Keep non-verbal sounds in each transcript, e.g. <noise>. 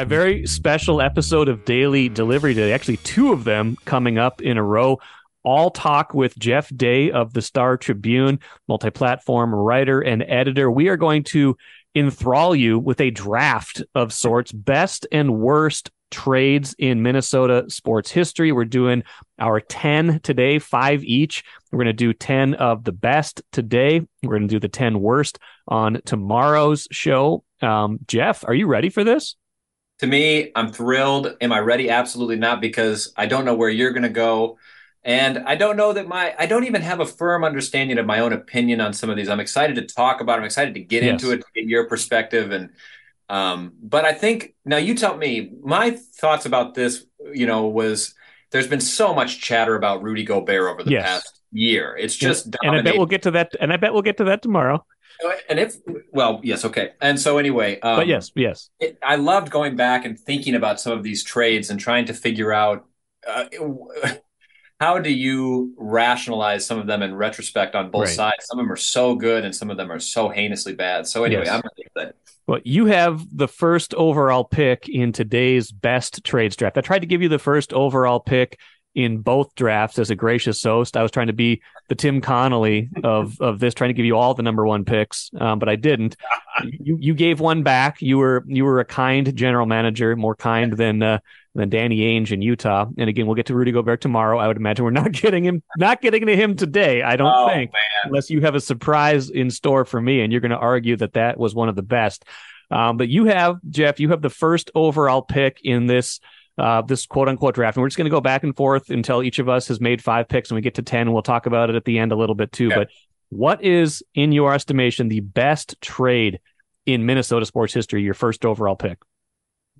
A very special episode of Daily Delivery today. Actually, two of them coming up in a row. All talk with Jeff Day of the Star Tribune, multi platform writer and editor. We are going to enthrall you with a draft of sorts, best and worst trades in Minnesota sports history. We're doing our 10 today, five each. We're going to do 10 of the best today. We're going to do the 10 worst on tomorrow's show. Um, Jeff, are you ready for this? To me, I'm thrilled. Am I ready? Absolutely not, because I don't know where you're going to go. And I don't know that my, I don't even have a firm understanding of my own opinion on some of these. I'm excited to talk about. It. I'm excited to get yes. into it, to get your perspective. And, um, but I think now you tell me my thoughts about this, you know, was there's been so much chatter about Rudy Gobert over the yes. past year. It's just, and, and I bet we'll get to that. And I bet we'll get to that tomorrow. And if, well, yes, okay. And so anyway, um, but yes, yes, it, I loved going back and thinking about some of these trades and trying to figure out, uh, <laughs> how do you rationalize some of them in retrospect on both right. sides? Some of them are so good and some of them are so heinously bad. So anyway, yes. I'm really excited. Well, you have the first overall pick in today's best trades draft. I tried to give you the first overall pick in both drafts as a gracious host. I was trying to be the Tim Connelly of <laughs> of this, trying to give you all the number one picks, um, but I didn't. You you gave one back. You were you were a kind general manager, more kind than uh, than Danny Ainge in Utah. And again, we'll get to Rudy Gobert tomorrow. I would imagine we're not <laughs> getting him, not getting to him today. I don't oh, think, man. unless you have a surprise in store for me, and you're going to argue that that was one of the best. Um, but you have Jeff, you have the first overall pick in this. Uh, this quote unquote draft. And we're just going to go back and forth until each of us has made five picks and we get to 10. And we'll talk about it at the end a little bit too. But what is, in your estimation, the best trade in Minnesota sports history, your first overall pick?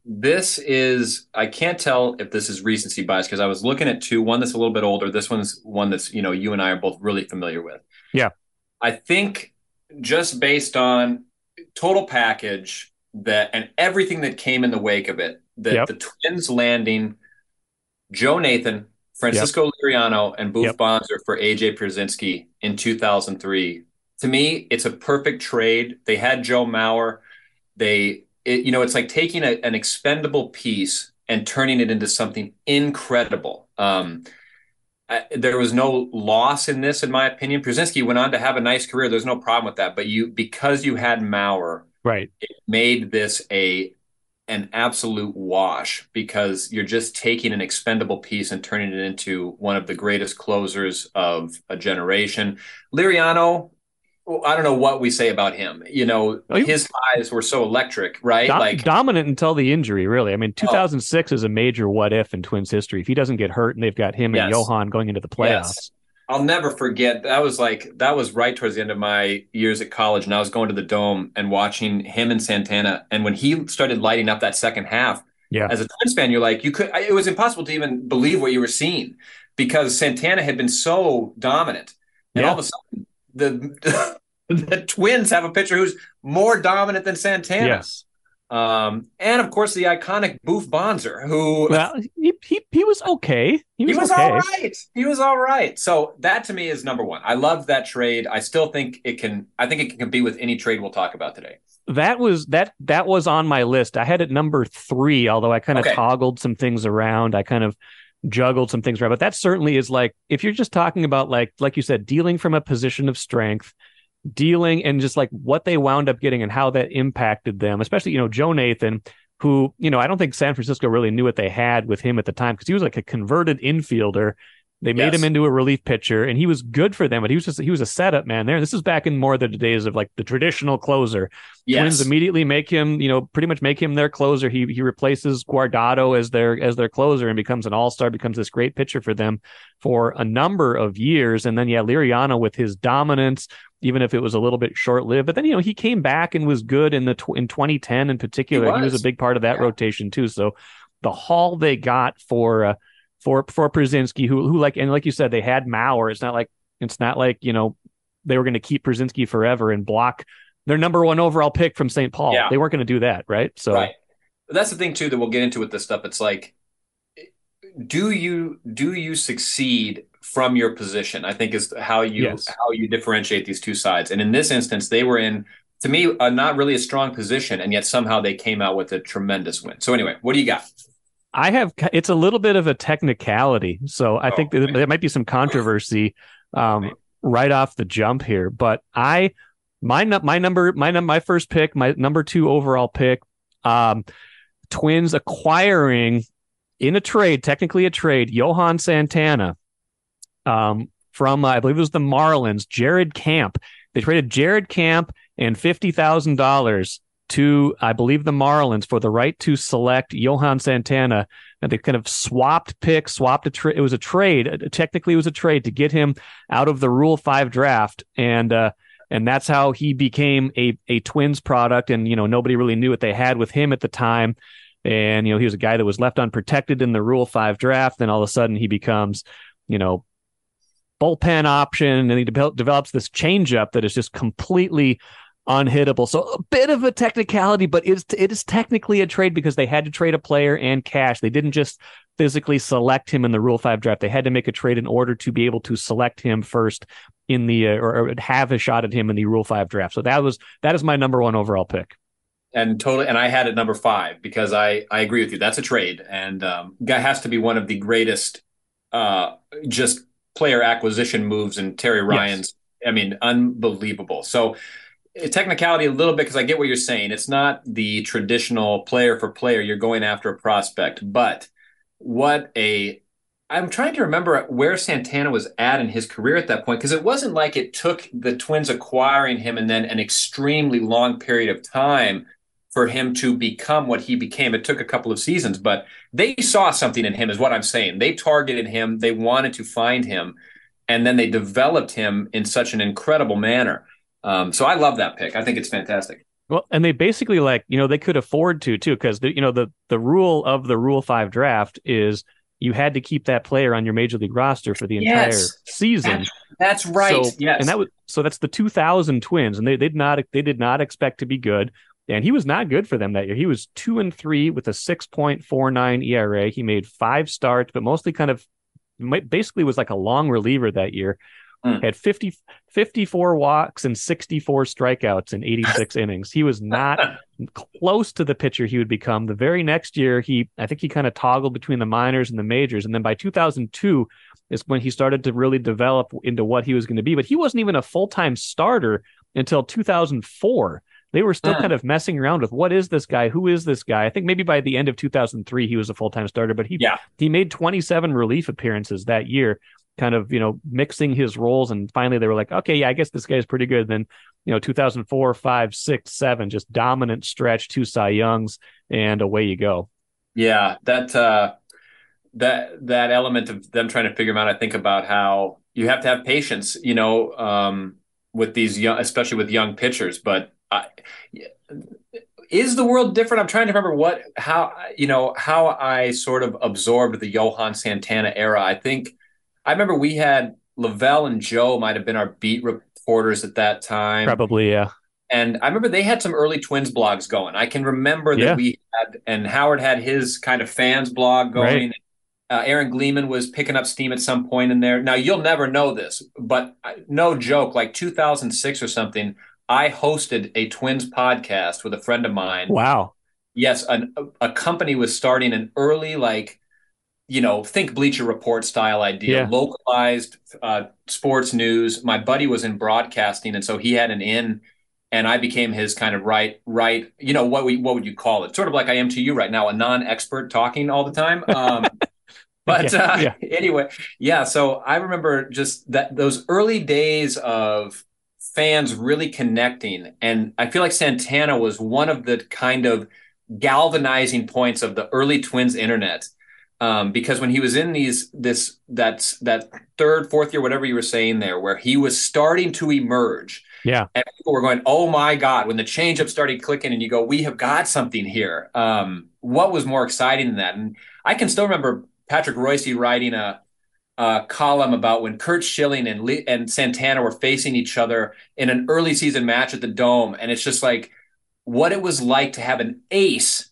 this is I can't tell if this is recency bias because I was looking at two, one that's a little bit older. This one's one that's, you know, you and I are both really familiar with. Yeah. I think just based on total package that and everything that came in the wake of it, that yep. the twins landing Joe Nathan, Francisco yep. Liriano, and Boof yep. Bonser for AJ Pierzynski in 2003. To me, it's a perfect trade. They had Joe Mauer. They it, you know, it's like taking a, an expendable piece and turning it into something incredible. Um, I, there was no loss in this, in my opinion. Pierzynski went on to have a nice career. There's no problem with that. But you, because you had Mauer, right, it made this a an absolute wash because you're just taking an expendable piece and turning it into one of the greatest closers of a generation. Liriano, I don't know what we say about him. You know, oh, his eyes were so electric, right? Dom- like dominant until the injury, really. I mean, 2006 oh. is a major what if in Twins history. If he doesn't get hurt and they've got him yes. and Johan going into the playoffs. Yes. I'll never forget. That was like that was right towards the end of my years at college, and I was going to the dome and watching him and Santana. And when he started lighting up that second half, yeah, as a Twins fan, you're like, you could. It was impossible to even believe what you were seeing because Santana had been so dominant, and yeah. all of a sudden the <laughs> the Twins have a pitcher who's more dominant than Santana. Yes. Um, and of course the iconic Boof Bonser, who well, he, he, he was okay. He was, he was okay. all right. He was all right. So that to me is number one. I love that trade. I still think it can. I think it can be with any trade we'll talk about today. That was that that was on my list. I had it number three, although I kind of okay. toggled some things around. I kind of juggled some things around. But that certainly is like if you're just talking about like like you said, dealing from a position of strength dealing and just like what they wound up getting and how that impacted them, especially, you know, Joe Nathan, who, you know, I don't think San Francisco really knew what they had with him at the time because he was like a converted infielder. They made yes. him into a relief pitcher and he was good for them, but he was just he was a setup man there. This is back in more of the days of like the traditional closer. Yes. Twins immediately make him, you know, pretty much make him their closer. He he replaces Guardado as their as their closer and becomes an all-star, becomes this great pitcher for them for a number of years. And then yeah, Liriano with his dominance, even if it was a little bit short lived. But then you know he came back and was good in the tw- in 2010 in particular. He was. he was. a big part of that yeah. rotation too. So the haul they got for uh, for for Pierzynski, who who like and like you said, they had Mauer. It's not like it's not like you know they were going to keep Pierzynski forever and block their number one overall pick from St. Paul. Yeah. They weren't going to do that, right? So right. That's the thing too that we'll get into with this stuff. It's like, do you do you succeed from your position, I think is how you yes. how you differentiate these two sides. And in this instance, they were in to me, uh, not really a strong position, and yet somehow they came out with a tremendous win. So anyway, what do you got? I have. It's a little bit of a technicality, so I oh, think there, there might be some controversy um, right off the jump here. But I, my my number, my my first pick, my number two overall pick, um, Twins acquiring in a trade, technically a trade, Johan Santana, um, from uh, I believe it was the Marlins, Jared Camp. They traded Jared Camp and fifty thousand dollars to, I believe, the Marlins for the right to select Johan Santana. And they kind of swapped picks, swapped a trade. It was a trade. Technically, it was a trade to get him out of the Rule Five draft, and uh, and that's how he became a a Twins product. And you know, nobody really knew what they had with him at the time. And you know, he was a guy that was left unprotected in the Rule Five draft. Then all of a sudden, he becomes, you know, bullpen option, and he de- develops this changeup that is just completely unhittable. So a bit of a technicality, but it's it is technically a trade because they had to trade a player and cash. They didn't just physically select him in the Rule Five draft. They had to make a trade in order to be able to select him first in the uh, or, or, have a shot at him in the Rule Five draft. So that was that is my number one overall pick. And totally, and I had it number five because I I agree with you. That's a trade, and um, guy has to be one of the greatest, uh, just player acquisition moves in Terry Ryan's. Yes. I mean, unbelievable. So technicality a little bit because I get what you're saying. It's not the traditional player for player. You're going after a prospect, but what a I'm trying to remember where Santana was at in his career at that point because it wasn't like it took the Twins acquiring him and then an extremely long period of time for him to become what he became. It took a couple of seasons, but they saw something in him, is what I'm saying. They targeted him, they wanted to find him, and then they developed him in such an incredible manner. Um, so I love that pick. I think it's fantastic. Well, and they basically like you know they could afford to too because you know the the rule of the Rule Five draft is you had to keep that player on your major league roster for the entire yes, season. That's, that's right. So, yes, and that was so that's the 2000 Twins, and they, they did not they did not expect to be good, and he was not good for them that year. He was two and three with a 6.49 ERA. He made five starts, but mostly kind of basically was like a long reliever that year. Mm. Had 50, 54 walks and 64 strikeouts in 86 <laughs> innings. He was not <laughs> close to the pitcher he would become. The very next year, he I think he kind of toggled between the minors and the majors. And then by 2002 is when he started to really develop into what he was going to be. But he wasn't even a full time starter until 2004. They were still mm. kind of messing around with what is this guy? Who is this guy? I think maybe by the end of 2003 he was a full time starter, but he yeah. he made 27 relief appearances that year kind of you know mixing his roles and finally they were like okay yeah i guess this guy's pretty good then you know 2004 5 6 7 just dominant stretch two cy youngs and away you go yeah that uh that that element of them trying to figure him out i think about how you have to have patience you know um with these young especially with young pitchers but I, is the world different? I'm trying to remember what how you know how I sort of absorbed the Johan Santana era. I think I remember we had La Velle and Joe might have been our beat reporters at that time. Probably, yeah. And I remember they had some early Twins blogs going. I can remember that yeah. we had, and Howard had his kind of fans blog going. Right. Uh, Aaron Gleeman was picking up steam at some point in there. Now you'll never know this, but no joke, like 2006 or something, I hosted a Twins podcast with a friend of mine. Wow. Yes, an, a company was starting an early like you know, think Bleacher Report style idea, yeah. localized uh, sports news. My buddy was in broadcasting, and so he had an in, and I became his kind of right, right. You know, what we what would you call it? Sort of like I am to you right now, a non-expert talking all the time. Um, <laughs> but yeah, uh, yeah. <laughs> anyway, yeah. So I remember just that those early days of fans really connecting, and I feel like Santana was one of the kind of galvanizing points of the early Twins internet um, because when he was in these this that's that third fourth year whatever you were saying there where he was starting to emerge. Yeah. And people were going oh my god when the changeup started clicking and you go we have got something here. Um, what was more exciting than that? And i can still remember patrick reusse writing a, a column about when Curt Schilling and Le- and Santana were facing each other in an early season match at the Dome, and it's just like what it was like to have an ace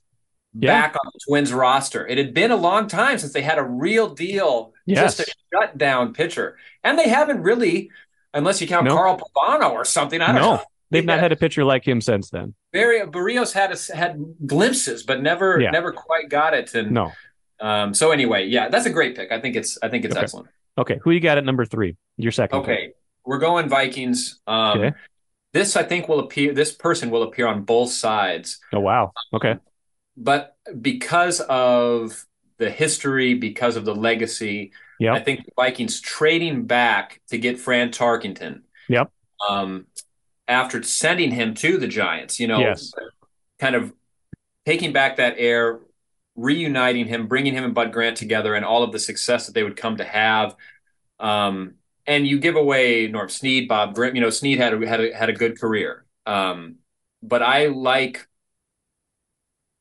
yeah. back on the Twins roster. It had been a long time since they had a real deal, yes. just a shutdown pitcher. And they haven't really, unless you count Carl Pavano or something. I don't no. know. they've not had a pitcher like him since then. Very Berrios had a, had glimpses, but never yeah. never quite got it. And no. Um, so anyway, yeah, that's a great pick. I think it's I think it's okay. excellent. Okay, who you got at number three? Your second. Okay, pick. we're going Vikings. Um, okay. This I think will appear. This person will appear on both sides. Oh wow. Okay. Um, but because of the history, because of the legacy, yep. I think the Vikings trading back to get Fran Tarkenton. Yep. Um, after sending him to the Giants, you know, yes. kind of taking back that air, reuniting him, bringing him and Bud Grant together, and all of the success that they would come to have. Um, and you give away Norm Snead, Bob Grim. You know, Snead had a, had a, had a good career. Um, but I like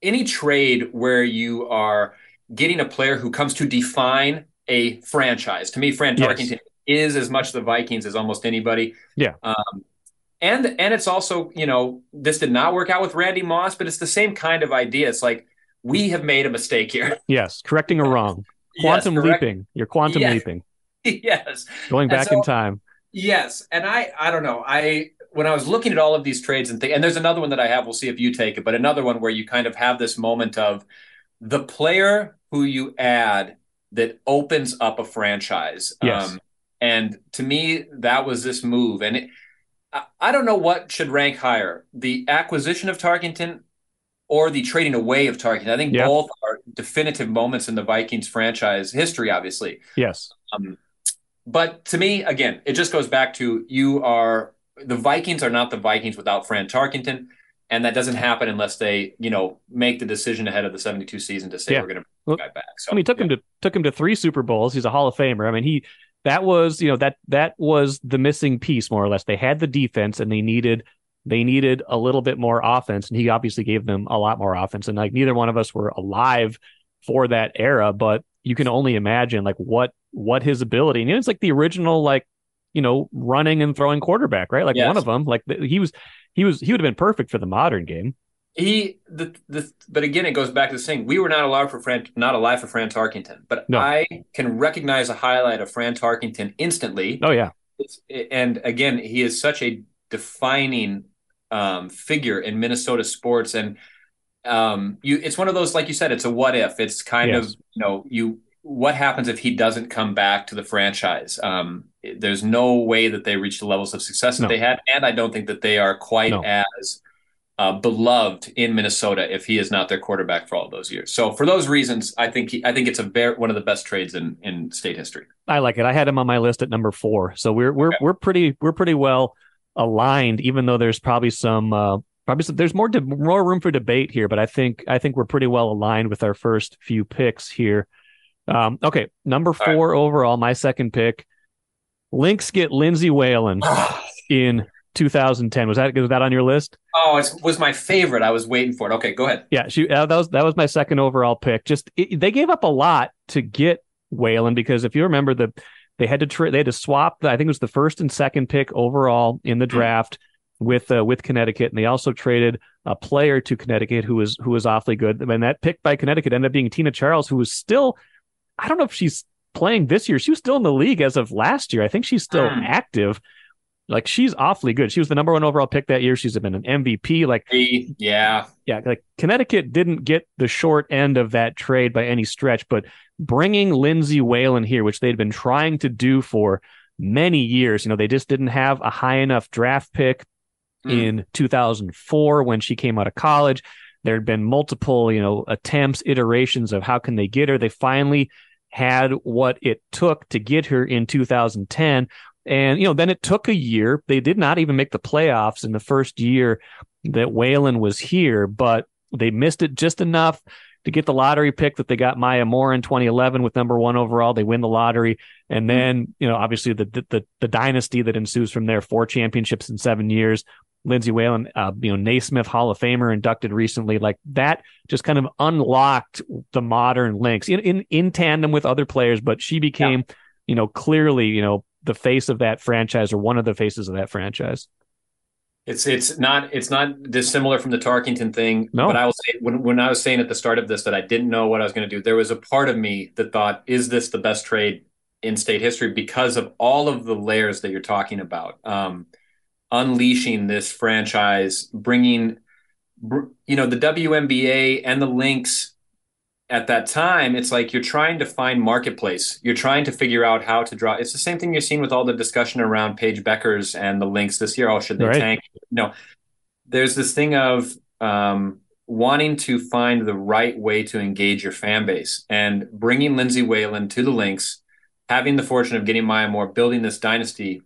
any trade where you are getting a player who comes to define a franchise. To me, Fran Tarkenton yes. is as much the Vikings as almost anybody. Yeah. Um, and and it's also you know this did not work out with Randy Moss, but it's the same kind of idea. It's like we have made a mistake here. <laughs> Yes, correcting a wrong. <laughs> Quantum yes, leaping. You're quantum yes. leaping. <laughs> yes. Going back so, in time. Yes, and I I don't know. I when I was looking at all of these trades and th- and there's another one that I have. We'll see if you take it, but another one where you kind of have this moment of the player who you add that opens up a franchise. Yes. Um, and to me, that was this move. And it, I, I don't know what should rank higher: the acquisition of Tarkenton or the trading away of Tarkington. I think yeah. both are definitive moments in the Vikings franchise history. Obviously, yes. Um, but to me, again, it just goes back to you are the Vikings are not the Vikings without Fran Tarkenton, and that doesn't happen unless they, you know, make the decision ahead of the 72 season to say yeah. we're going to bring well, guy back. So I mean, took yeah. him to took him to three Super Bowls. He's a Hall of Famer. I mean, he that was you know that that was the missing piece more or less. They had the defense and they needed they needed a little bit more offense, and he obviously gave them a lot more offense. And like neither one of us were alive for that era, but you can only imagine like what what his ability. And it's like the original like you know running and throwing quarterback, right? Like yes. one of them. Like he was he was he would have been perfect for the modern game. He the the but again it goes back to the thing we were not allowed for Fran not alive for Fran Tarkenton, but no. I can recognize a highlight of Fran Tarkenton instantly. Oh yeah, it's, and again he is such a defining um, figure in Minnesota sports and um, you it's one of those like you said it's a what if it's kind yes. of you know you what happens if he doesn't come back to the franchise um, there's no way that they reach the levels of success that no. they had and i don't think that they are quite no. as uh, beloved in minnesota if he is not their quarterback for all those years so for those reasons i think he, i think it's a very one of the best trades in in state history i like it i had him on my list at number four so we're we're okay. we're pretty we're pretty well aligned even though there's probably some uh, probably some, there's more de- more room for debate here, but I think I think we're pretty well aligned with our first few picks here. Um, okay, number four right. overall, my second pick. Lynx get Lindsay Whalen <sighs> in 2010. Was that was that on your list? Oh, it was my favorite. I was waiting for it. Okay, go ahead. Yeah, she uh, that was that was my second overall pick. Just it, they gave up a lot to get Whalen because if you remember the they had to tra- they had to swap. The, I think it was the first and second pick overall in the hmm. draft with uh, with Connecticut, and they also traded a player to Connecticut who was who was awfully good. And that pick by Connecticut ended up being Tina Charles, who was still I don't know if she's playing this year. She was still in the league as of last year. I think she's still mm. active. Like she's awfully good. She was the number one overall pick that year. She's been an MVP. Like yeah, yeah. Like Connecticut didn't get the short end of that trade by any stretch, but bringing Lindsay Whalen here, which they'd been trying to do for many years, you know, they just didn't have a high enough draft pick mm. in 2004 when she came out of college. There had been multiple, you know, attempts, iterations of how can they get her. They finally had what it took to get her in 2010. And, you know, then it took a year. They did not even make the playoffs in the first year that Whalen was here, but they missed it just enough to get the lottery pick that they got Maya Moore in 2011 with number one overall. They win the lottery. And hmm. then, you know, obviously the, the, the dynasty that ensues from there, four championships in seven years. Lindsay Whalen, uh, you know, Naismith Hall of Famer inducted recently, like that just kind of unlocked the modern Lynx in, in, in tandem with other players, but she became, yeah. you know, clearly, you know, the face of that franchise or one of the faces of that franchise. It's it's not it's not dissimilar from the Tarkington thing. No. But I will say when when I was saying at the start of this that I didn't know what I was going to do, there was a part of me that thought, is this the best trade in state history because of all of the layers that you're talking about? Um, unleashing this franchise, bringing, you know, the WNBA and the Lynx at that time, it's like you're trying to find marketplace. You're trying to figure out how to draw. It's the same thing you're seeing with all the discussion around Paige Bueckers and the Lynx this year. Oh, should they right. tank? No, there's this thing of um, wanting to find the right way to engage your fan base and bringing Lindsay Whalen to the Lynx, having the fortune of getting Maya Moore, building this dynasty.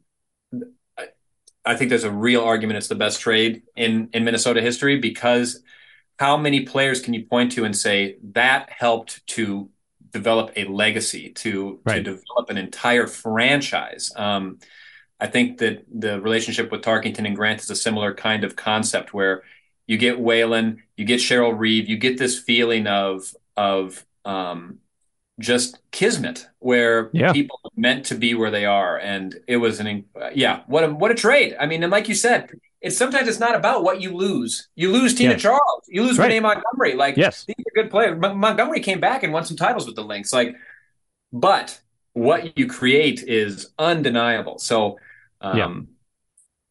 I, think there's a real argument it's the best trade in in Minnesota history because how many players can you point to and say that helped to develop a legacy to right. to develop an entire franchise um, i think that the relationship with Tarkington and grant is a similar kind of concept where you get Whalen, you get Cheryl Reeve, you get this feeling of of um, just kismet where yeah. people are meant to be where they are, and it was an yeah, what a what a trade. I mean, and like you said, it's sometimes it's not about what you lose. You lose Tina yes. Charles. You lose right. Renee Montgomery. Like yes. these are good players. M- Montgomery came back and won some titles with the Lynx. Like, but what you create is undeniable. So, um, yeah.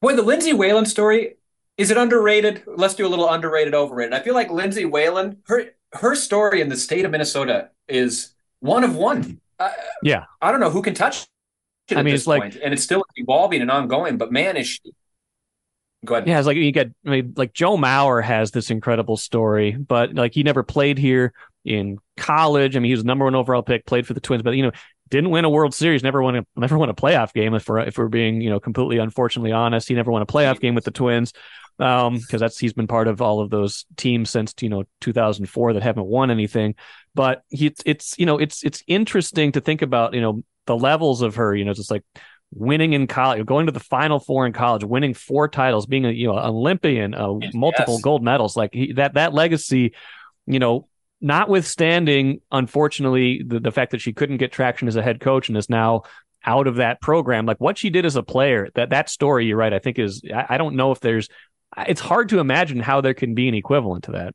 boy, the Lindsay Whalen story is it underrated? Let's do a little underrated, overrated. I feel like Lindsay Whalen, her her story in the state of Minnesota is one of one. Uh, yeah, I don't know who can touch it I mean, it's point. like, and it's still evolving and ongoing. But man, is she Go ahead. Yeah, it's like you get I mean, like Joe Mauer has this incredible story, but like he never played here in college. I mean, he was number one overall pick, played for the Twins, but you know, didn't win a World Series, never won a never won a playoff game. If we're if we're being you know completely unfortunately honest, he never won a playoff game with the Twins um because that's he's been part of all of those teams since you know 2004 that haven't won anything but he it's you know it's it's interesting to think about you know the levels of her you know just like winning in college, going to the Final Four in college, winning four titles, being a you know Olympian, uh, multiple yes. gold medals, like he, that that legacy, you know, notwithstanding, unfortunately, the the fact that she couldn't get traction as a head coach and is now out of that program, like what she did as a player, that that story, you're right, I think is I, I don't know if there's, it's hard to imagine how there can be an equivalent to that.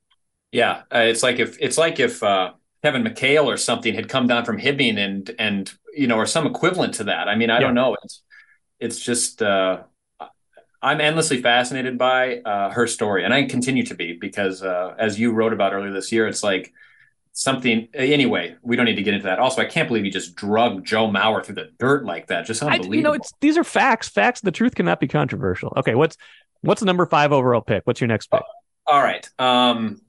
Yeah, uh, it's like if it's like if. uh Kevin McHale or something had come down from Hibbing and and you know or some equivalent to that. I mean, I yeah. don't know. It's it's just uh, I'm endlessly fascinated by uh, her story, and I continue to be because uh, as you wrote about earlier this year, it's like something. Anyway, we don't need to get into that. Also, I can't believe you just drug Joe Mauer through the dirt like that. Just unbelievable. I, you know, it's these are facts. Facts. The truth cannot be controversial. Okay, what's what's the number five overall pick? What's your next pick? all right. Um,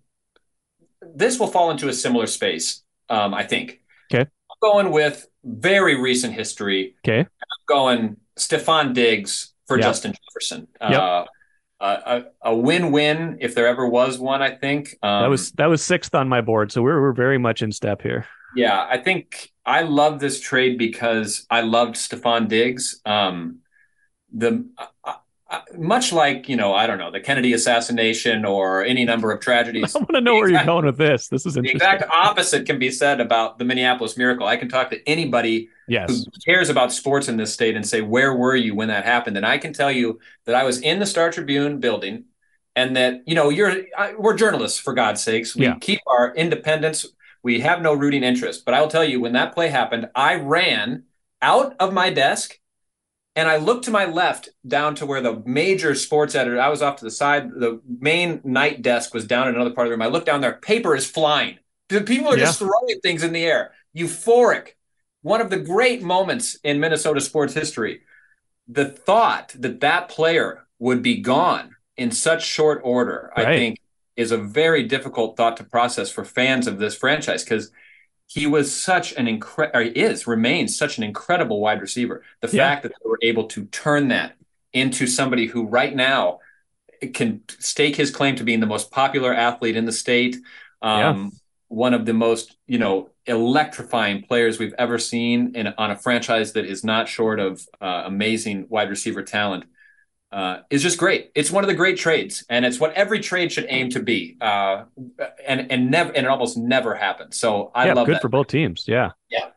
this will fall into a similar space, um, I think. Okay. I'm going with very recent history. Okay. I'm going Stefon Diggs for yep. Justin Jefferson. Yep. Uh, a, a, win-win if there ever was one. I think um, that was that was sixth on my board, so we're we're very much in step here. Yeah, I think I love this trade because I loved Stefon Diggs. Um, the Uh, much like you know i don't know the kennedy assassination or any number of tragedies. <laughs> I want to know where exact, you're going with this. This is interesting the exact opposite can be said about the minneapolis miracle. I can talk to anybody yes. who cares about sports in this state and say where were you when that happened? And i can tell you that i was in the star tribune building and that you know you're I, we're journalists for god's sakes. We yeah. keep our independence. We have no rooting interest. But i'll tell you when that play happened i ran out of my desk and I looked to my left down to where the major sports editor, I was off to the side. The main night desk was down in another part of the room. I looked down there, paper is flying. The people are yeah. just throwing things in the air. Euphoric. One of the great moments in Minnesota sports history. The thought that that player would be gone in such short order, right. I think, is a very difficult thought to process for fans of this franchise because – he was such an incredible, is, remains such an incredible wide receiver. The yeah. fact that they were able to turn that into somebody who right now can stake his claim to being the most popular athlete in the state, um, yeah. one of the most, you know, electrifying players we've ever seen in, on a franchise that is not short of uh, amazing wide receiver talent uh, is just great. It's one of the great trades, and it's what every trade should aim to be. Uh, and and never and it almost never happens. So I yeah, love good that. for both teams. Yeah, yeah,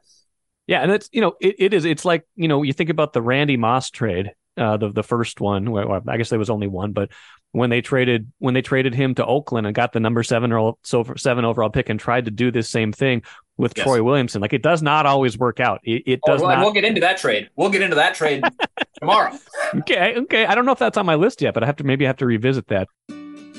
yeah. And it's you know it, it is. It's like you know you think about the Randy Moss trade, uh, the the first one. Well, I guess there was only one, but when they traded when they traded him to Oakland and got the number seven or so seven overall pick and tried to do this same thing with yes. Troy Williamson. Like it does not always work out. It, it does oh, well, not. We'll get into that trade. We'll get into that trade <laughs> tomorrow. okay, okay. I don't know if that's on my list yet, but I have to maybe I have to revisit that.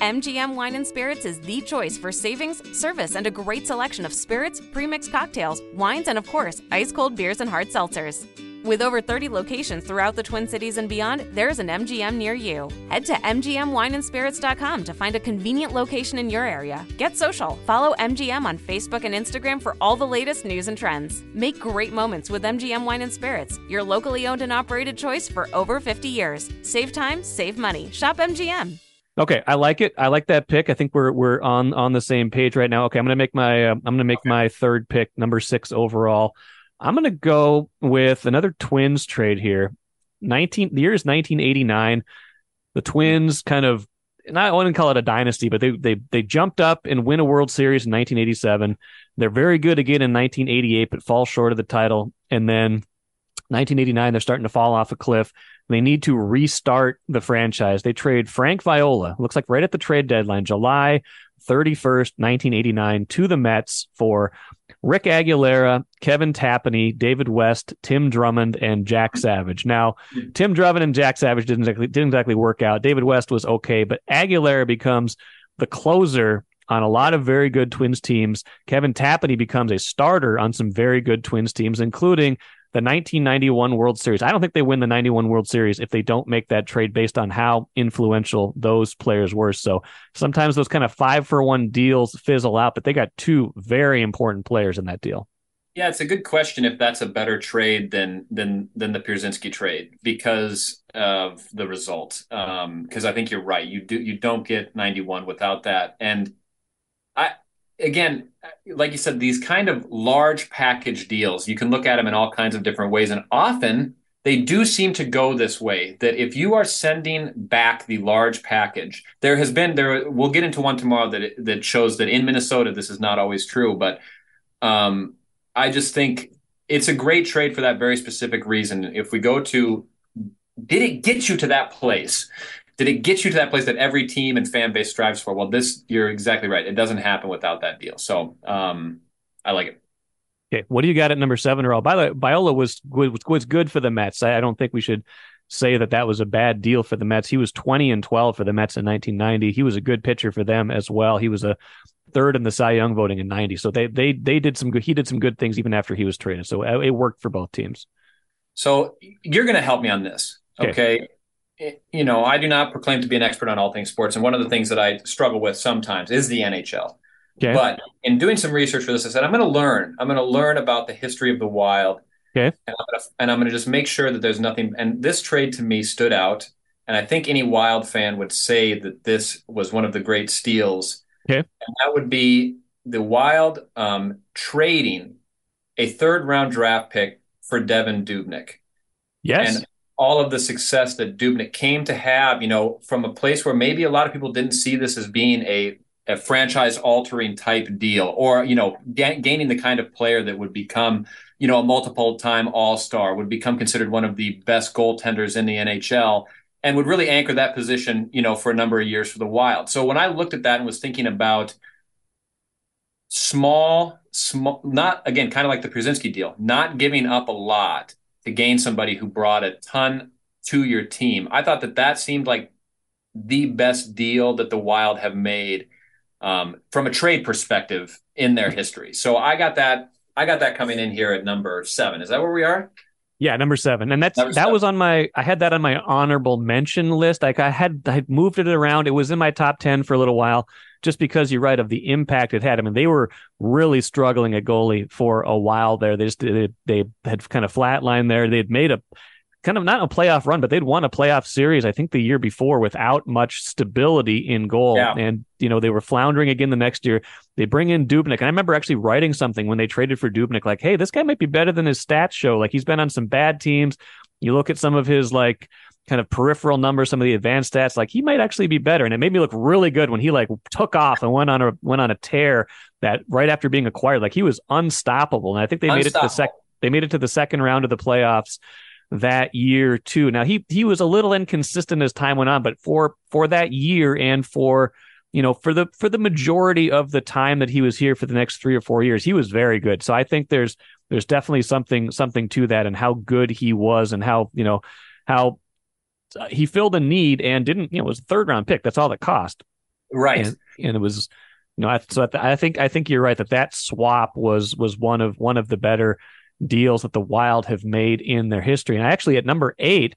MGM Wine and Spirits is the choice for savings, service, and a great selection of spirits, premixed cocktails, wines, and of course, ice cold beers and hard seltzers. With over 30 locations throughout the Twin Cities and beyond, there's an MGM near you. Head to MGMWineandSpirits.com to find a convenient location in your area. Get social. Follow MGM on Facebook and Instagram for all the latest news and trends. Make great moments with MGM Wine and Spirits, your locally owned and operated choice for over 50 years. Save time, save money. Shop MGM. Okay, I like it. I like that pick. I think we're we're on on the same page right now. Okay, I'm gonna make my uh, I'm gonna make okay. my third pick, number six overall. I'm going to go with another Twins trade here. 19 the year is 1989. The Twins kind of not I wouldn't call it a dynasty, but they they they jumped up and win a World Series in 1987. They're very good again in 1988, but fall short of the title. And then 1989, they're starting to fall off a cliff. They need to restart the franchise. They trade Frank Viola, looks like right at the trade deadline, July 31st, 1989, to the Mets for Rick Aguilera, Kevin Tapani, David West, Tim Drummond, and Jack Savage. Now, Tim Drummond and Jack Savage didn't exactly didn't exactly work out. David West was okay, but Aguilera becomes the closer on a lot of very good Twins teams. Kevin Tapani becomes a starter on some very good Twins teams, including the 1991 World Series. I don't think they win the 91 World Series if they don't make that trade based on how influential those players were. So sometimes those kind of five for one deals fizzle out, but they got two very important players in that deal. Yeah, it's a good question if that's a better trade than than than the Pierzynski trade because of the result. Because um, I think you're right. You do you don't get 91 without that, and I again, like you said, these kind of large package deals, you can look at them in all kinds of different ways. And often they do seem to go this way that if you are sending back the large package, there has been there. We'll get into one tomorrow that that shows that in Minnesota this is not always true, but um, I just think it's a great trade for that very specific reason. If we go to, did it get you to that place? Did it get you to that place that every team and fan base strives for? Well, this you're exactly right. It doesn't happen without that deal. So um, I like it. Okay, what do you got at number seven? Or by the way, Viola was was good for the Mets. I, I don't think we should say that that was a bad deal for the Mets. He was 20 and 12 for the Mets in 1990. He was a good pitcher for them as well. He was a third in the Cy Young voting in 90. So they they they did some good he did some good things even after he was traded. So it, it worked for both teams. So you're going to help me on this. Okay. okay you know, I do not proclaim to be an expert on all things sports, and one of the things that I struggle with sometimes is the NHL. Okay. But in doing some research for this, I said I'm going to learn. I'm going to learn about the history of the Wild. Okay. And I'm, gonna, and I'm going to just make sure that there's nothing. And this trade to me stood out, and I think any Wild fan would say that this was one of the great steals. Okay. And that would be the Wild um, trading a third round draft pick for Devan Dubnyk. Yes. And all of the success that Dubnyk came to have, you know, from a place where maybe a lot of people didn't see this as being a, a franchise altering type deal or, you know, ga- gaining the kind of player that would become, you know, a multiple time all star, would become considered one of the best goaltenders in the NHL and would really anchor that position, you know, for a number of years for the Wild. So when I looked at that and was thinking about small, small, not again, kind of like the Pierzynski deal, not giving up a lot to gain somebody who brought a ton to your team. I thought that that seemed like the best deal that the Wild have made um, from a trade perspective in their history. So I got that. I got that coming in here at number seven. Is that where we are? Yeah, number seven, and that's number that seven. was on my. I had that on my honorable mention list. Like I had, I had moved it around. It was in my top ten for a little while just because you're right of the impact it had. I mean, they were really struggling at goalie for a while there. They just they, they had kind of flatlined there. They'd made a kind of not a playoff run, but they'd won a playoff series, I think the year before without much stability in goal. Yeah. And, you know, they were floundering again the next year. They bring in Dubnyk. And I remember actually writing something when they traded for Dubnyk, like, hey, this guy might be better than his stats show. Like he's been on some bad teams. You look at some of his like kind of peripheral numbers, some of the advanced stats, like he might actually be better. And it made me look really good when he like took off and went on a went on a tear that right after being acquired, like he was unstoppable. And I think they made it to the second they made it to the second round of the playoffs that year too. Now he he was a little inconsistent as time went on, but for for that year and for you know for the for the majority of the time that he was here for the next three or four years, he was very good. So I think there's there's definitely something something to that and how good he was and how you know how uh, he filled a need and didn't, you know, it was a third round pick. That's all that cost. Right. And, and it was, you know, I, so I think I think you're right that that swap was was one of one of the better deals that the Wild have made in their history. And I actually at number eight,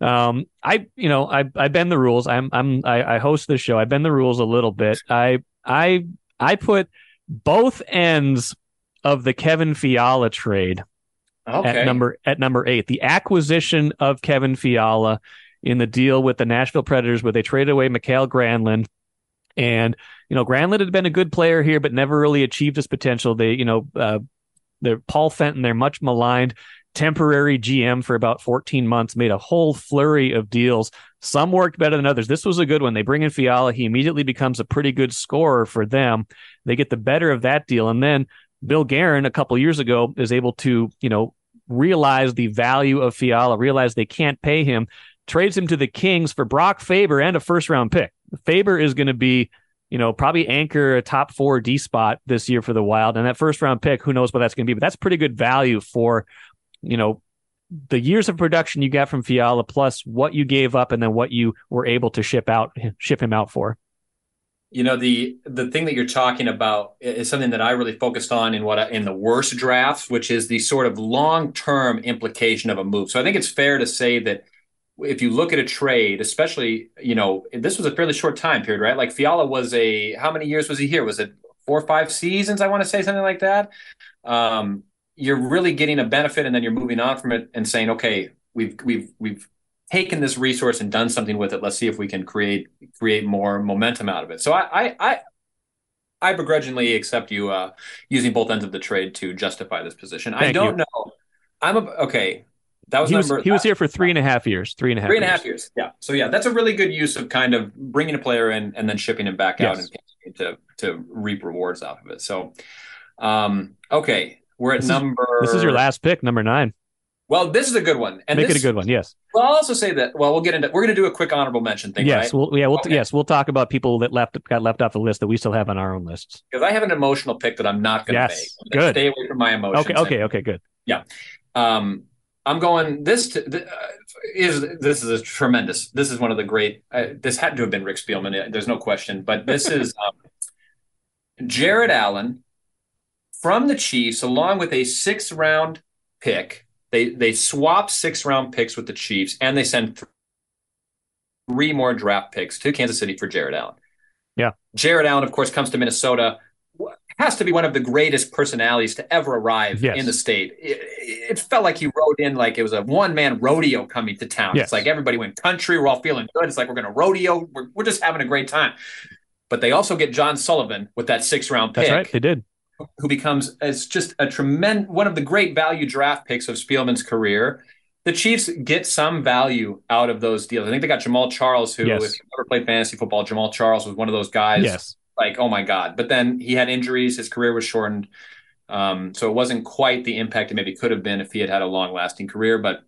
um, I you know I I bend the rules. I'm I'm I, I host this show. I bend the rules a little bit. I I I put both ends of the Kevin Fiala trade okay. at number at number eight. The acquisition of Kevin Fiala in the deal with the Nashville Predators, where they traded away Mikael Granlund. And you know, Granlund had been a good player here, but never really achieved his potential. They, you know, uh, they're Paul Fenton. They're much maligned temporary GM for about 14 months, made a whole flurry of deals. Some worked better than others. This was a good one. They bring in Fiala. He immediately becomes a pretty good scorer for them. They get the better of that deal. And then Bill Guerin, a couple years ago, is able to, you know, realize the value of Fiala, realize they can't pay him, trades him to the Kings for Brock Faber and a first round pick. Faber is going to be you know, probably anchor a top four D spot this year for the Wild. And that first round pick, who knows what that's going to be, but that's pretty good value for you know, the years of production you got from Fiala plus what you gave up and then what you were able to ship out ship him out for. You know the the thing that you're talking about is something that I really focused on in what I, in the worst drafts, which is the sort of long term implication of a move. So I think it's fair to say that if you look at a trade, especially you know this was a fairly short time period, right? Like Fiala was a how many years was he here? Was it four or five seasons? I want to say something like that. Um, you're really getting a benefit and then you're moving on from it and saying, okay, we've we've we've taken this resource and done something with it. Let's see if we can create create more momentum out of it. So I I I, I begrudgingly accept you uh, using both ends of the trade to justify this position. Thank I don't you. know. I'm a, okay. That was he was, he was here for three and a half years. Three and a half. Three and a half years. Yeah. So yeah, that's a really good use of kind of bringing a player in and then shipping him back yes. out and to to reap rewards off of it. So, um, okay, we're at this number. Is, this is your last pick, number nine. Well, this is a good one. And Make this, it a good one. Yes. Well, I'll also say that. Well, we'll get into. We're going to do a quick honorable mention thing. Yes. Right? We'll, yeah. We'll, okay. Yes. We'll talk about people that left got left off the list that we still have on our own lists. Because I have an emotional pick that I'm not going to yes. make. Good. Stay away from my emotions. Okay. Okay. Okay. Good. Yeah. Um, I'm going. This to, uh, is this is a tremendous. This is one of the great. Uh, this had to have been Rick Spielman. There's no question. But this is <laughs> um, Jared Allen from the Chiefs, along with a six round pick. They they swap six round picks with the Chiefs, and they send three more draft picks to Kansas City for Jared Allen. Yeah, Jared Allen, of course, comes to Minnesota. Has to be one of the greatest personalities to ever arrive yes. in the state. It, it, felt like he rode in like it was a one man rodeo coming to town. Yes. It's like everybody went country. We're all feeling good. It's like we're going to rodeo. We're, we're just having a great time. But they also get John Sullivan with that six round pick. That's right. They did who becomes as just a tremendous one of the great value draft picks of Spielman's career. The Chiefs get some value out of those deals. I think they got Jamaal Charles, who, yes. if you ever played fantasy football, Jamaal Charles was one of those guys. Like, oh my God. But then he had injuries, his career was shortened. Um, so it wasn't quite the impact it maybe could have been if he had had a long lasting career. But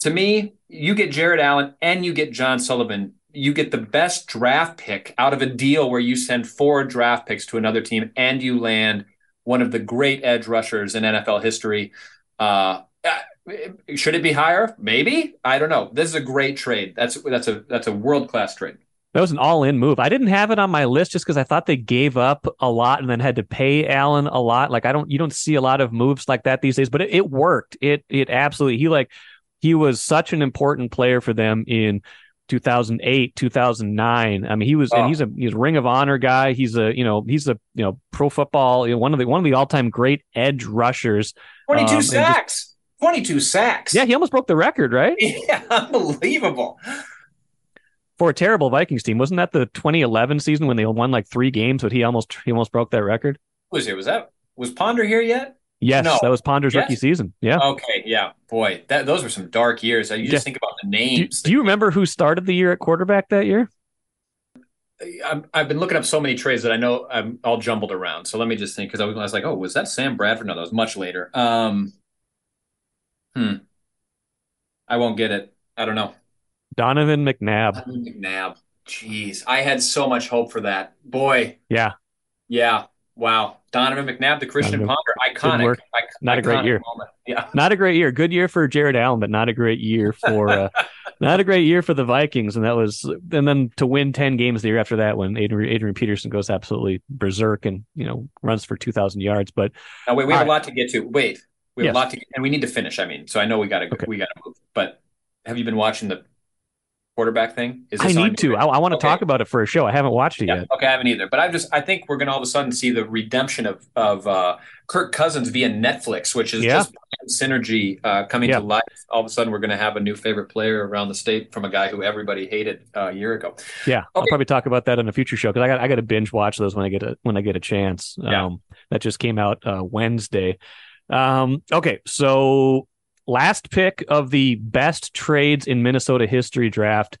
to me, you get Jared Allen and you get John Sullivan you get the best draft pick out of a deal where you send four draft picks to another team and you land one of the great edge rushers in NFL history. Uh, should it be higher? Maybe. I don't know. This is a great trade. That's that's a that's a world class trade. That was an all in move. I didn't have it on my list just because I thought they gave up a lot and then had to pay Allen a lot. Like I don't, you don't see a lot of moves like that these days, but it, it worked. It it absolutely. He like he was such an important player for them in 2008, 2009. I mean, he was, oh. and he's a he's a Ring of Honor guy. He's a you know he's a you know pro football you know, one of the one of the all time great edge rushers. 22 um, sacks. Just, 22 sacks. Yeah, he almost broke the record, right? <laughs> Yeah, unbelievable. For a terrible Vikings team, wasn't that the 2011 season when they won like three games? But he almost he almost broke that record. Who was here? Was that was Ponder here yet? Yes, no. that was Ponder's yes. rookie season. Yeah. Okay. Yeah. Boy, that those were some dark years. You just think about the names. Do, do, you remember who started the year at quarterback that year? i have been looking up so many trades that I know I'm all jumbled around. So let me just think because I, I was like, oh, was that Sam Bradford? No, that was much later. Um, hmm. I won't get it. I don't know. Donovan McNabb. Donovan McNabb. Jeez, I had so much hope for that. Boy. Yeah. Yeah. Wow, Donovan McNabb, the Christian Donovan, Ponder, iconic, not a great year. Moment. Yeah, not a great year. Good year for Jared Allen, but not a great year for uh, <laughs> not a great year for the Vikings. And that was, and then to win ten games the year after that, when Adrian, Adrian Peterson goes absolutely berserk and you know runs for two thousand yards. But now wait, we have a lot to get to. Wait, we have yes. a lot to, and we need to finish. I mean, so I know we got to okay. we got to move. But have you been watching the quarterback thing? Is I need to. I, I, want to okay. talk about it for a show. I haven't watched it yeah, yet. Okay, I haven't either. But I just I think we're gonna all of a sudden see the redemption of of uh, Kirk Cousins via Netflix, which is yeah. just synergy uh, coming yeah. to life. All of a sudden, we're gonna have a new favorite player around the state from a guy who everybody hated uh, a year ago. Yeah, okay. I'll probably talk about that in a future show because I got I got to binge watch those when I get a when I get a chance. Yeah. Um, that just came out uh, Wednesday. Um, okay, so last pick of the best trades in Minnesota history draft.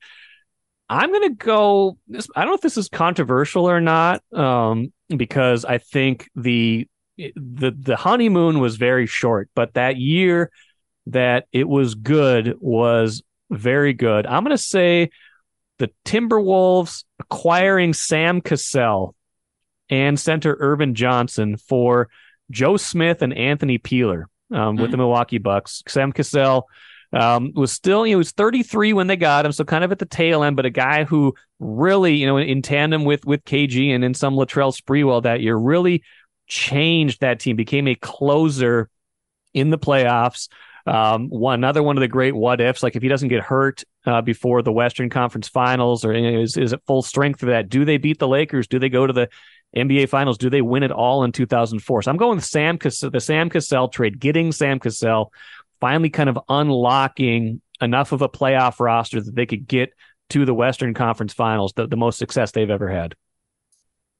I'm going to go. I don't know if this is controversial or not, um, because I think the the the honeymoon was very short, but that year that it was good was very good. I'm going to say the Timberwolves acquiring Sam Cassell and center Ervin Johnson for Joe Smith and Anthony Peeler um, mm-hmm. with the Milwaukee Bucks. Sam Cassell um, was still, you know, he was 33 when they got him, so kind of at the tail end, but a guy who really, you know, in, in tandem with with KG and in some Latrell Sprewell that year, really changed that team, became a closer in the playoffs. Um, one another one of the great what ifs, like if he doesn't get hurt uh, before the Western Conference Finals, or is is at full strength for that? Do they beat the Lakers? Do they go to the NBA Finals? Do they win it all in 2004? So I'm going with Sam Cassell, the Sam Cassell trade, getting Sam Cassell, finally kind of unlocking enough of a playoff roster that they could get to the Western Conference Finals, the, the most success they've ever had.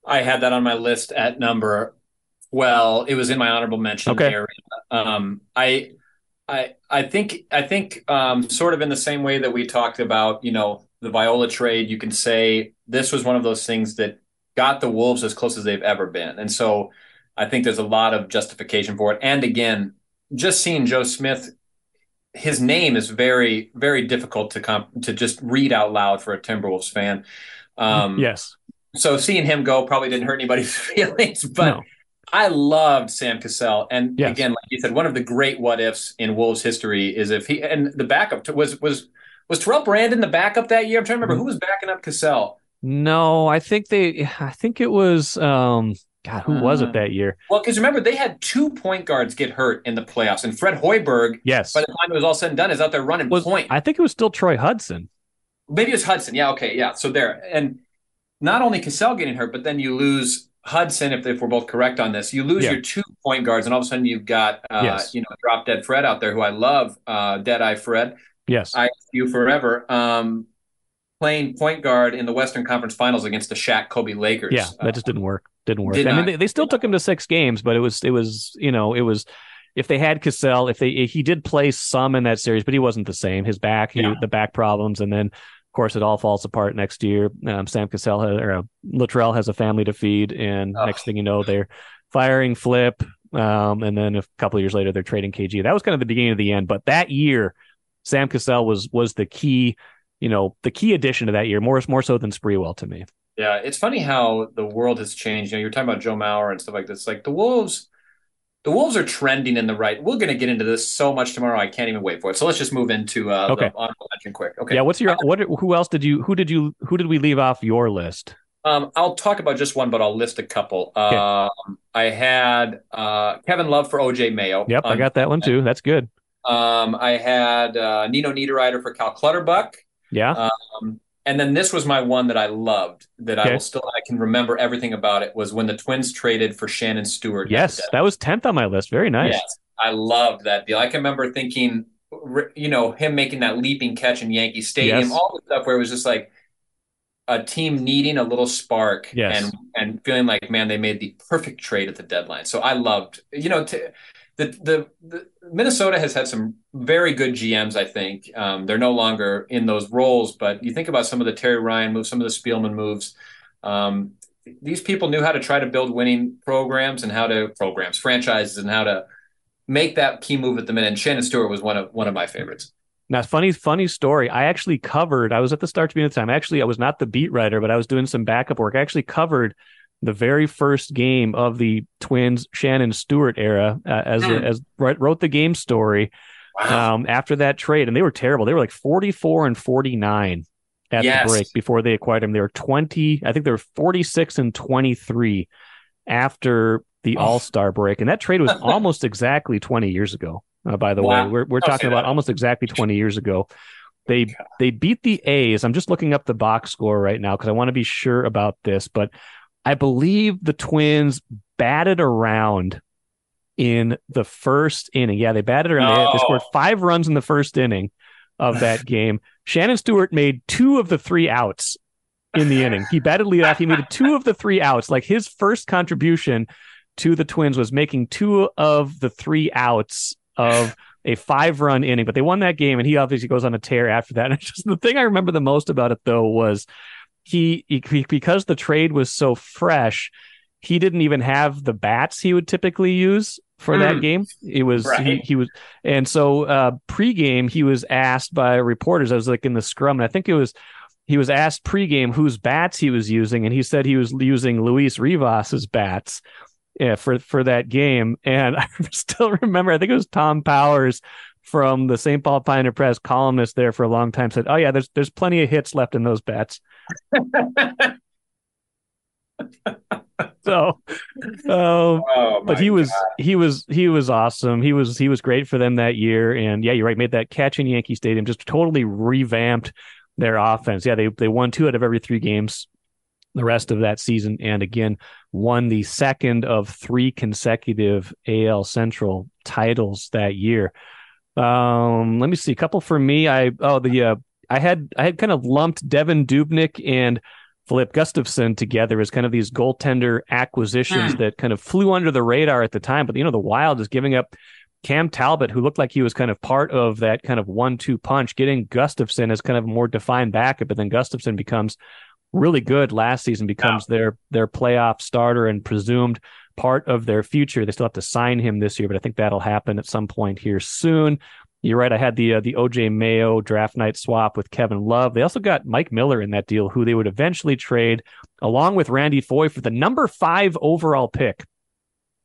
I had that on my list at number. Well, it was in my honorable mention okay. area. Um, I, I, I think, I think, um, sort of in the same way that we talked about, you know, the Viola trade. You can say this was one of those things that got the Wolves as close as they've ever been. And so I think there's a lot of justification for it. And again, just seeing Joe Smith, his name is very, very difficult to comp- to just read out loud for a Timberwolves fan. Um, yes. So seeing him go probably didn't hurt anybody's <laughs> feelings, but no. I loved Sam Cassell. And yes. again, like you said, one of the great what ifs in Wolves history is if he and the backup was was was Terrell Brandon the backup that year? I'm trying to remember mm-hmm. who was backing up Cassell. No, I think they. <sighs> I think it was. um God, who was it uh, that year? Well, because remember they had two point guards get hurt in the playoffs, and Fred Hoiberg. Yes. By the time it was all said and done, is out there running was, point. I think it was still Troy Hudson. Maybe it was Hudson. Yeah. Okay. Yeah. So there, and not only Cassell getting hurt, but then you lose Hudson. If, if we're both correct on this, you lose yeah. your two point guards, and all of a sudden you've got uh, yes. you know drop dead Fred out there, who I love, uh, Dead Eye Fred. Yes. I you forever. Um, playing point guard in the Western Conference Finals against the Shaq Kobe Lakers. Yeah, that just didn't work. Didn't work. Did I mean, they, they still took him to six games, but it was it was you know it was if they had Cassell, if they he did play some in that series, but he wasn't the same. His back, he, yeah. the back problems, and then of course it all falls apart next year. Um, Sam Cassell has, or uh, Latrell has a family to feed, and next thing you know, they're firing Flip, um, and then a couple years later they're trading KG. That was kind of the beginning of the end. But that year, Sam Cassell was was the key you know, the key addition to that year, more more so than Sprewell to me. Yeah, it's funny how the world has changed. You know, you're talking about Joe Mauer and stuff like this. Like the Wolves, the Wolves are trending in the right. We're going to get into this so much tomorrow. I can't even wait for it. So let's just move into uh, okay. the honorable mention quick. Okay. Yeah. What's your what? Who else did you? Who did you? Who did we leave off your list? Um, I'll talk about just one, but I'll list a couple. Okay. Um, I had uh, Kevin Love for OJ Mayo. Yep, I got that one too. That's good. Um, I had uh, Nino Niederreiter for Cal Clutterbuck. Yeah. Um, and then this was my one that I loved that okay. I will still I can remember everything about it was when the Twins traded for Shannon Stewart. Yes, that was tenth on my list. Very nice. Yes, I loved that deal. I can remember thinking, you know, him making that leaping catch in Yankee Stadium, yes. all the stuff where it was just like a team needing a little spark yes. and and feeling like man they made the perfect trade at the deadline. So I loved, you know, to the, the, the Minnesota has had some very good GMs. I think um, they're no longer in those roles, but you think about some of the Terry Ryan moves, some of the Spielman moves. Um, these people knew how to try to build winning programs and how to programs, franchises, and how to make that key move at the minute. And Shannon Stewart was one of one of my favorites. Now, funny, funny story. I actually covered. I was at the Star Tribune the time. Actually, I was not the beat writer, but I was doing some backup work. I actually covered the very first game of the Twins Shannon Stewart era, uh, as mm. as wrote the game story. Wow. Um, after that trade, and they were terrible. They were like forty four and forty nine at yes. the break before they acquired him. They were twenty. I think they were forty six and twenty three after the oh. All Star break, and that trade was <laughs> almost exactly twenty years ago. Uh, by the wow. way, we're we're talking about that. almost exactly twenty years ago. They God. they beat the A's. I'm just looking up the box score right now because I want to be sure about this, but I believe the Twins batted around in the first inning. Yeah, they batted around. Oh. They, they scored five runs in the first inning of that <sighs> game. Shannon Stewart made two of the three outs in the inning. He batted leadoff. He made two of the three outs. Like his first contribution to the Twins was making two of the three outs of a five run inning, but they won that game, and he obviously goes on a tear after that. <laughs> And just the thing I remember the most about it though was he, he because the trade was so fresh, he didn't even have the bats he would typically use for mm. that hmm. game. It was right. he, he, was, and so uh, pregame he was asked by reporters. I was like in the scrum, and I think it was he was asked pregame whose bats he was using, and he said he was using Luis Rivas's bats yeah, for for that game. And <laughs> I still remember, I think it was Tom Powers from the St. Paul Pioneer Press columnist there for a long time said, "Oh yeah, there's there's plenty of hits left in those bats." <laughs> so, um, oh, but he was God. he was he was awesome. He was he was great for them that year. And yeah, you're right. Made that catch in Yankee Stadium, just totally revamped their offense. Yeah, they they won two out of every three games the rest of that season, and again won the second of three consecutive AL Central titles that year. Um, let me see a couple for me. I oh the uh, I had I had kind of lumped Devan Dubnyk and Filip Gustavsson together as kind of these goaltender acquisitions mm. that kind of flew under the radar at the time. But you know, the Wild is giving up Cam Talbot, who looked like he was kind of part of that kind of one-two punch, getting Gustavsson as kind of a more defined backup, but then Gustavsson becomes really good last season, becomes yeah. their their playoff starter and presumed part of their future. They still have to sign him this year, but I think that'll happen at some point here soon. You're right. I had the uh, the OJ Mayo draft night swap with Kevin Love. They also got Mike Miller in that deal, who they would eventually trade along with Randy Foye for the number five overall pick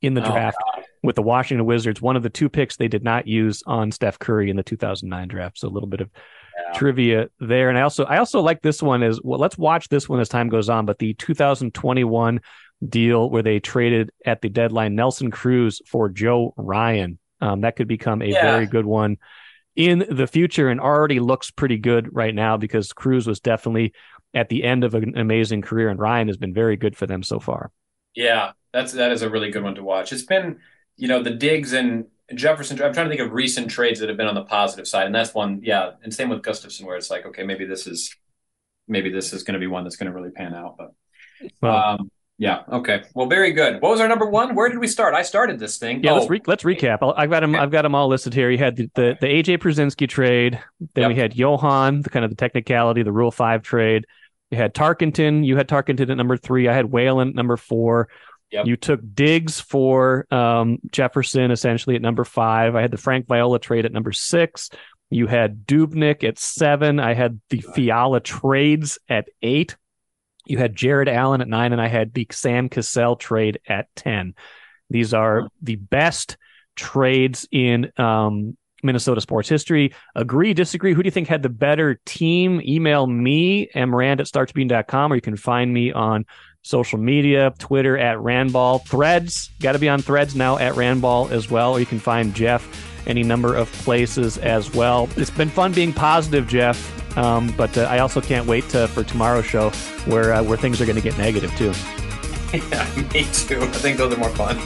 in the oh, draft with the Washington Wizards. One of the two picks they did not use on Steph Curry in the 2009 draft. So a little bit of yeah. trivia there. And I also I also like this one as well. Let's watch this one as time goes on. But the 2021 deal where they traded at the deadline Nelson Cruz for Joe Ryan. Um, that could become a yeah. very good one in the future and already looks pretty good right now because Cruz was definitely at the end of an amazing career and Ryan has been very good for them so far. Yeah, that's that is a really good one to watch. It's been, you know, the Diggs and Jefferson. I'm trying to think of recent trades that have been on the positive side, and that's one. Yeah, and same with Gustavsson, where it's like, okay, maybe this is maybe this is going to be one that's going to really pan out. But well, um, yeah, okay, well, very good. What was our number one? Where did we start? I started this thing. Yeah, oh. let's re- let's recap. i have got them. I've got them all listed here. You had the the, the AJ Pierzynski trade. Then yep. we had Johan, the kind of the technicality, the Rule Five trade. You had Tarkenton. You had Tarkenton at number three. I had Whalen at number four. Yep. You took Diggs for um, Jefferson essentially at number five. I had the Frank Viola trade at number six. You had Dubnyk at seven. I had the Fiala trades at eight. You had Jared Allen at nine, and I had the Sam Cassell trade at 10. These are the best trades in um, Minnesota sports history. Agree, disagree? Who do you think had the better team? Email me, mrand at startribune.com, or you can find me on social media, Twitter at Randball, Threads, got to be on Threads now at Randball as well, or you can find Jeff any number of places as well. It's been fun being positive, Jeff, um, but uh, I also can't wait to, for tomorrow's show where uh, where things are going to get negative too. <laughs> Yeah, me too. I think those are more fun.